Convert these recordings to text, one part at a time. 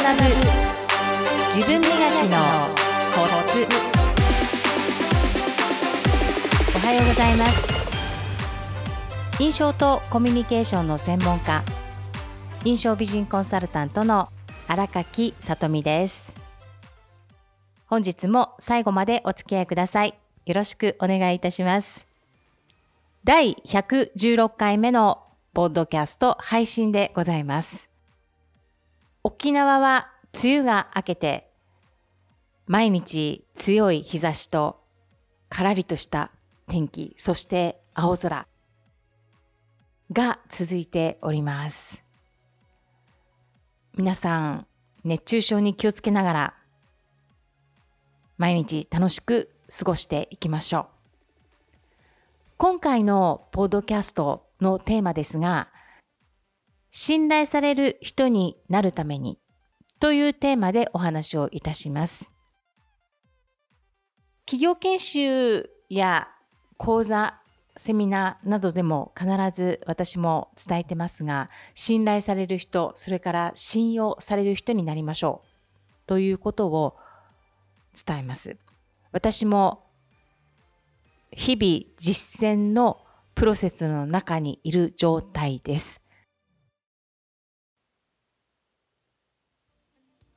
学ぶ自分磨きのコツ。おはようございます。印象とコミュニケーションの専門家印象美人コンサルタントの荒垣さとみです。本日も最後までお付き合いください。よろしくお願いいたします。第116回目のポッドキャスト配信でございます。沖縄は梅雨が明けて毎日強い日差しとからりとした天気そして青空が続いております。皆さん熱中症に気をつけながら毎日楽しく過ごしていきましょう。今回のポッドキャストのテーマですが信頼される人になるためにというテーマでお話をいたします。企業研修や講座セミナーなどでも必ず私も伝えてますが信頼される人それから信用される人になりましょうということを伝えます。私も日々実践のプロセスの中にいる状態です。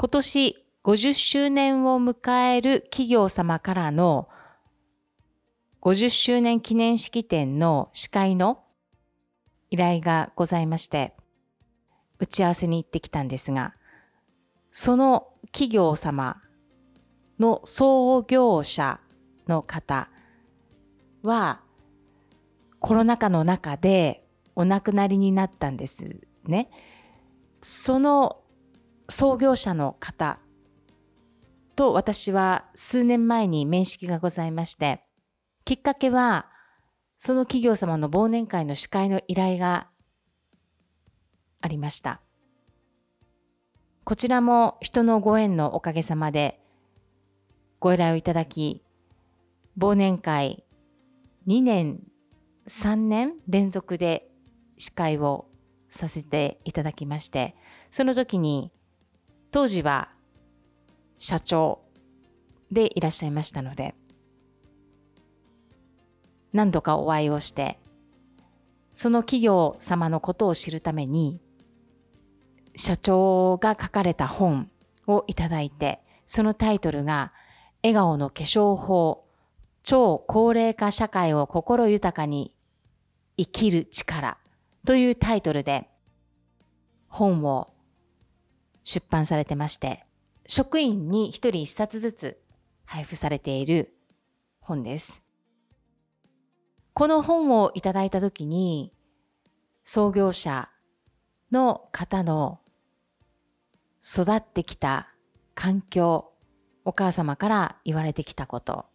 今年50周年を迎える企業様からの50周年記念式典の司会の依頼がございまして、打ち合わせに行ってきたんですが、その企業様の創業者の方は、コロナ禍の中でお亡くなりになったんですね。その創業者の方と私は数年前に面識がございまして、きっかけは、その企業様の忘年会の司会の依頼がありました。こちらも人のご縁のおかげさまでご依頼をいただき、忘年会2年、3年連続で司会をさせていただきまして、その時に当時は社長でいらっしゃいましたので、何度かお会いをして、その企業様のことを知るために、社長が書かれた本をいただいて、そのタイトルが、笑顔の化粧法、超高齢化社会を心豊かに生きる力というタイトルで本を出版されてまして、職員に一人一冊ずつ配布されている本です。この本をいただいたときに、創業者の方の育ってきた環境、お母様から言われてきたこと、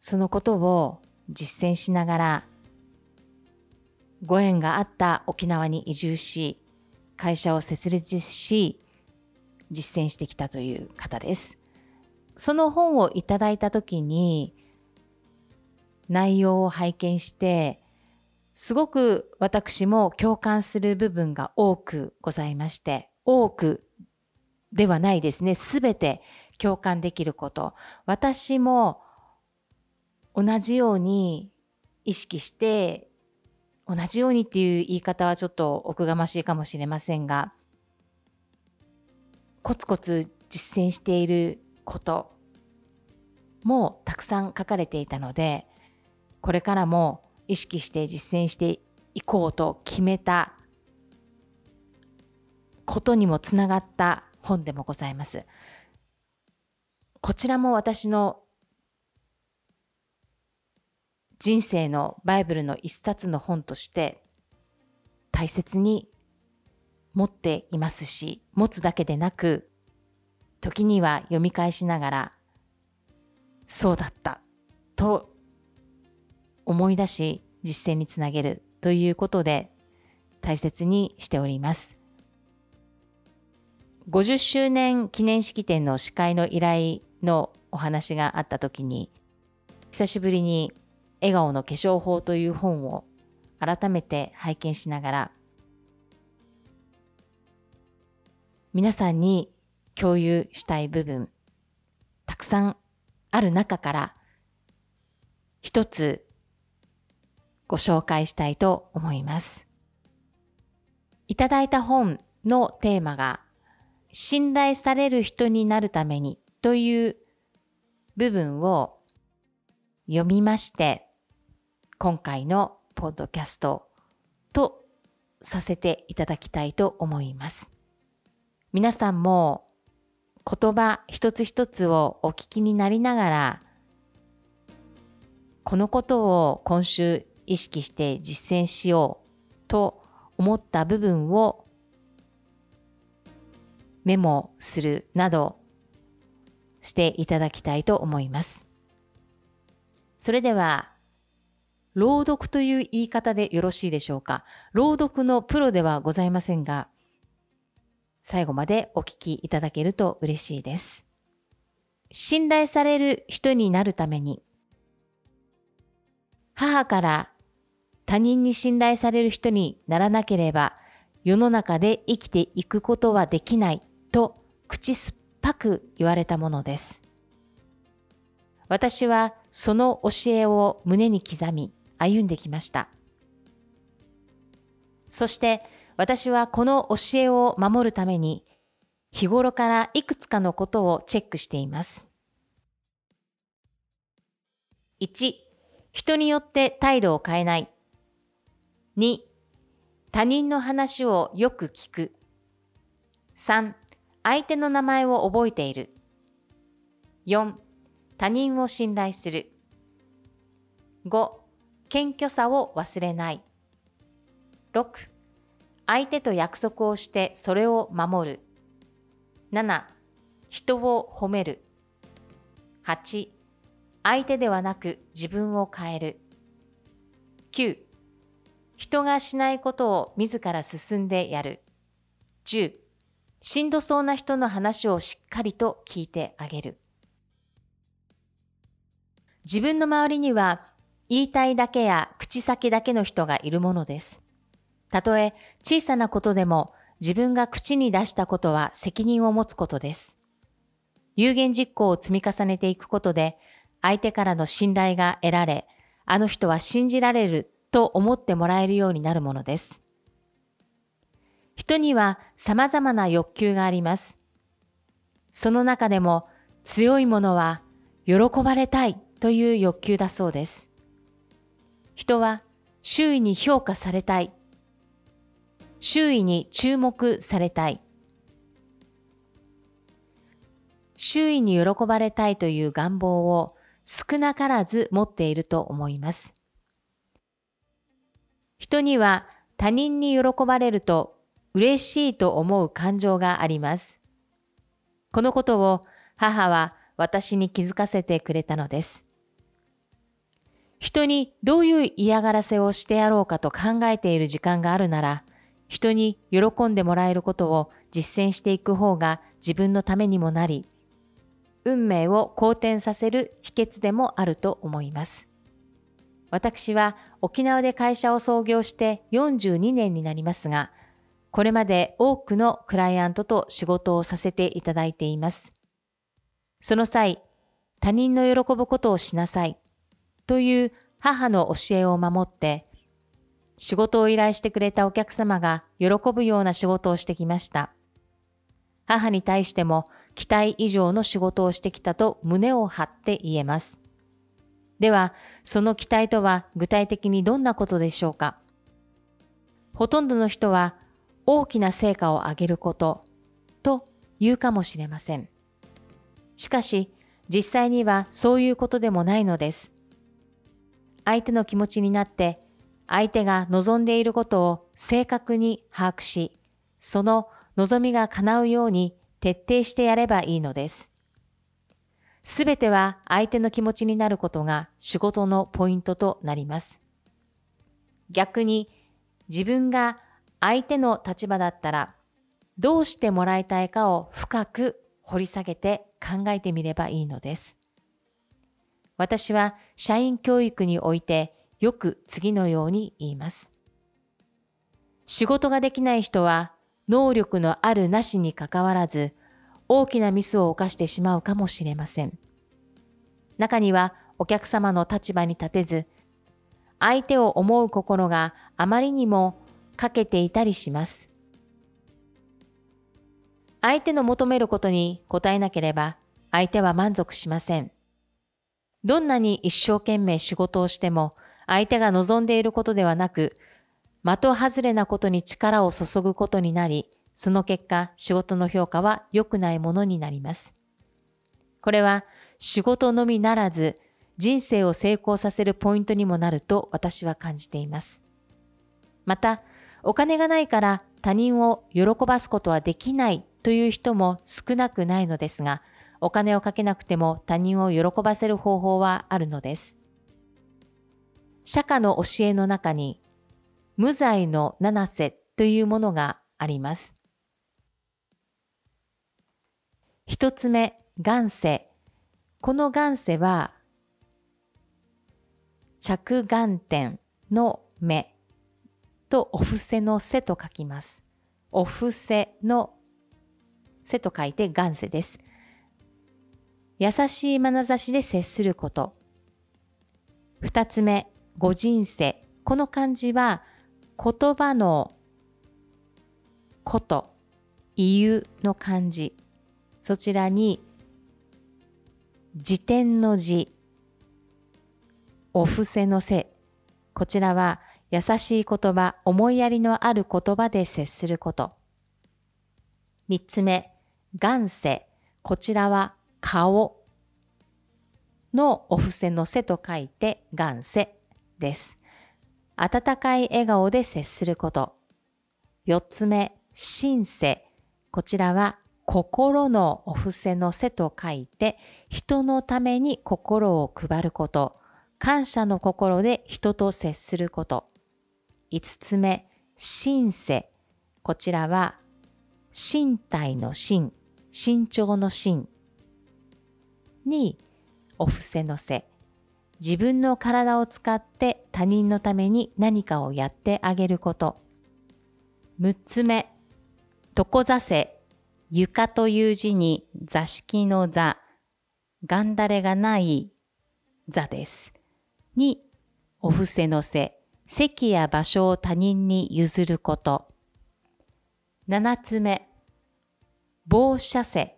そのことを実践しながら、ご縁があった沖縄に移住し、会社を設立し、実践してきたという方です。その本をいただいたときに、内容を拝見して、すごく私も共感する部分が多くございまして、多くではないですね。すべて共感できること。私も同じように意識して、同じようにっていう言い方はちょっとおくがましいかもしれませんが、コツコツ実践していることもたくさん書かれていたので、これからも意識して実践していこうと決めたことにもつながった本でもございます。こちらも私の人生のバイブルの一冊の本として大切に持っていますし、持つだけでなく、時には読み返しながら、そうだったと思い出し実践につなげるということで大切にしております。50周年記念式典の司会の依頼のお話があった時に久しぶりに笑顔の化粧法という本を改めて拝見しながら皆さんに共有したい部分、たくさんある中から一つご紹介したいと思います。いただいた本のテーマが信頼される人になるためにという部分を読みまして、今回のポッドキャストとさせていただきたいと思います。皆さんも言葉一つ一つをお聞きになりながら、このことを今週意識して実践しようと思った部分をメモするなどしていただきたいと思います。それでは、朗読という言い方でよろしいでしょうか？朗読のプロではございませんが、最後までお聞きいただけると嬉しいです。信頼される人になるために、母から他人に信頼される人にならなければ世の中で生きていくことはできないと口酸っぱく言われたものです。私はその教えを胸に刻み歩んできました。そして私はこの教えを守るために日頃からいくつかのことをチェックしています。1、人によって態度を変えない。2、他人の話をよく聞く。3、相手の名前を覚えている。4、他人を信頼する。5、謙虚さを忘れない。6、相手と約束をしてそれを守る。7、人を褒める。8、相手ではなく自分を変える。9、人がしないことを自ら進んでやる。10、しんどそうな人の話をしっかりと聞いてあげる。自分の周りには言いたいだけや口先だけの人がいるものです。たとえ小さなことでも自分が口に出したことは責任を持つことです。有言実行を積み重ねていくことで相手からの信頼が得られ、あの人は信じられると思ってもらえるようになるものです。人には様々な欲求があります。その中でも強いものは喜ばれたいという欲求だそうです。人は周囲に評価されたい。周囲に注目されたい。周囲に喜ばれたいという願望を少なからず持っていると思います。人には他人に喜ばれると嬉しいと思う感情があります。このことを母は私に気づかせてくれたのです。人にどういう嫌がらせをしてやろうかと考えている時間があるなら、人に喜んでもらえることを実践していく方が自分のためにもなり、運命を好転させる秘訣でもあると思います。私は沖縄で会社を創業して42年になりますが、これまで多くのクライアントと仕事をさせていただいています。その際、他人の喜ぶことをしなさいという母の教えを守って、仕事を依頼してくれたお客様が喜ぶような仕事をしてきました。母に対しても期待以上の仕事をしてきたと胸を張って言えます。では、その期待とは具体的にどんなことでしょうか？ほとんどの人は大きな成果を上げることと言うかもしれません。しかし、実際にはそういうことでもないのです。相手の気持ちになって、相手が望んでいることを正確に把握し、その望みが叶うように徹底してやればいいのです。すべては相手の気持ちになることが仕事のポイントとなります。逆に自分が相手の立場だったらどうしてもらいたいかを深く掘り下げて考えてみればいいのです。私は社員教育においてよく次のように言います。仕事ができない人は能力のあるなしにかかわらず、大きなミスを犯してしまうかもしれません。中にはお客様の立場に立てず、相手を思う心があまりにも欠けていたりします。相手の求めることに応えなければ相手は満足しません。どんなに一生懸命仕事をしても相手が望んでいることではなく、的外れなことに力を注ぐことになり、その結果仕事の評価は良くないものになります。これは仕事のみならず人生を成功させるポイントにもなると私は感じています。また、お金がないから他人を喜ばすことはできないという人も少なくないのですが、お金をかけなくても他人を喜ばせる方法はあるのです。釈迦の教えの中に、無罪の七瀬というものがあります。一つ目、願世。この願世は、着眼点の目とお布施の背と書きます。お布施の背と書いて願世です。優しい眼差しで接すること。二つ目、ご人生。この漢字は言葉のこと、言うの漢字。そちらに辞典の字、お布施のせ。こちらは優しい言葉、思いやりのある言葉で接すること。三つ目、願世。こちらは顔のお布施のせと書いて願世です。温かい笑顔で接すること。四つ目、心世。こちらは心のお布施のせと書いて人のために心を配ること。感謝の心で人と接すること。五つ目、心世。こちらは身体の身、身長の身にお布施のせ。自分の体を使って他人のために何かをやってあげること。六つ目、床座せ。床という字に座敷の座、がんだれがない座です。に、お布施のせ。席や場所を他人に譲ること。七つ目、防射世。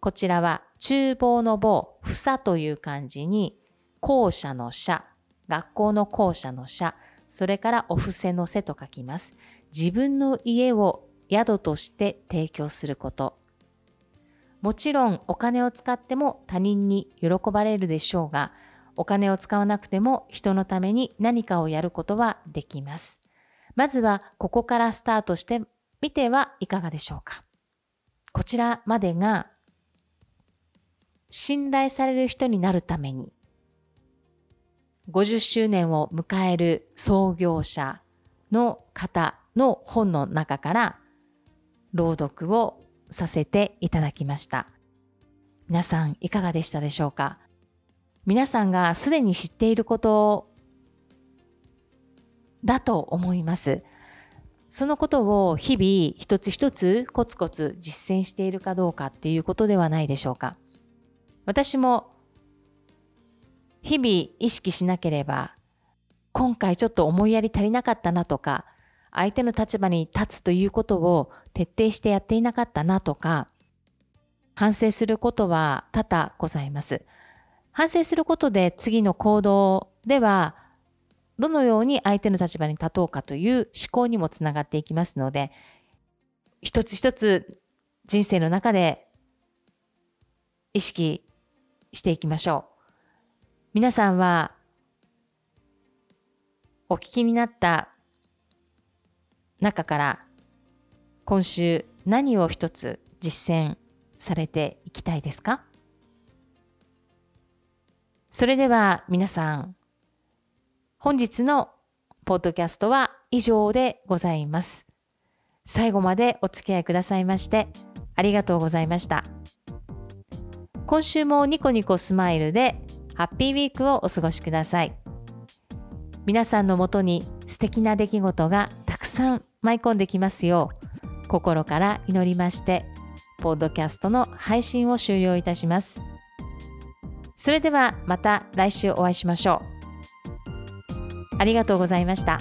こちらは厨房の棒、房という漢字に、校舎の舎、学校の校舎の舎、それからお布施のせと書きます。自分の家を宿として提供すること。もちろんお金を使っても他人に喜ばれるでしょうが、お金を使わなくても人のために何かをやることはできます。まずはここからスタートしてみてはいかがでしょうか。こちらまでが信頼される人になるために50周年を迎える創業者の方の本の中から朗読をさせていただきました。皆さんいかがでしたでしょうか？皆さんがすでに知っていることだと思います。そのことを日々一つ一つコツコツ実践しているかどうかっていうことではないでしょうか。私も日々意識しなければ今回ちょっと思いやり足りなかったなとか相手の立場に立つということを徹底してやっていなかったなとか反省することは多々ございます。反省することで次の行動ではどのように相手の立場に立とうかという思考にもつながっていきますので一つ一つ人生の中で意識していきましょう。皆さんはお聞きになった中から今週何を一つ実践されていきたいですか？それでは皆さん、本日のポッドキャストは以上でございます。最後までお付き合いくださいましてありがとうございました。今週もニコニコスマイルでハッピーウィークをお過ごしください。皆さんのもとに素敵な出来事がたくさん舞い込んできますよう心から祈りましてポッドキャストの配信を終了いたします。それではまた来週お会いしましょう。ありがとうございました。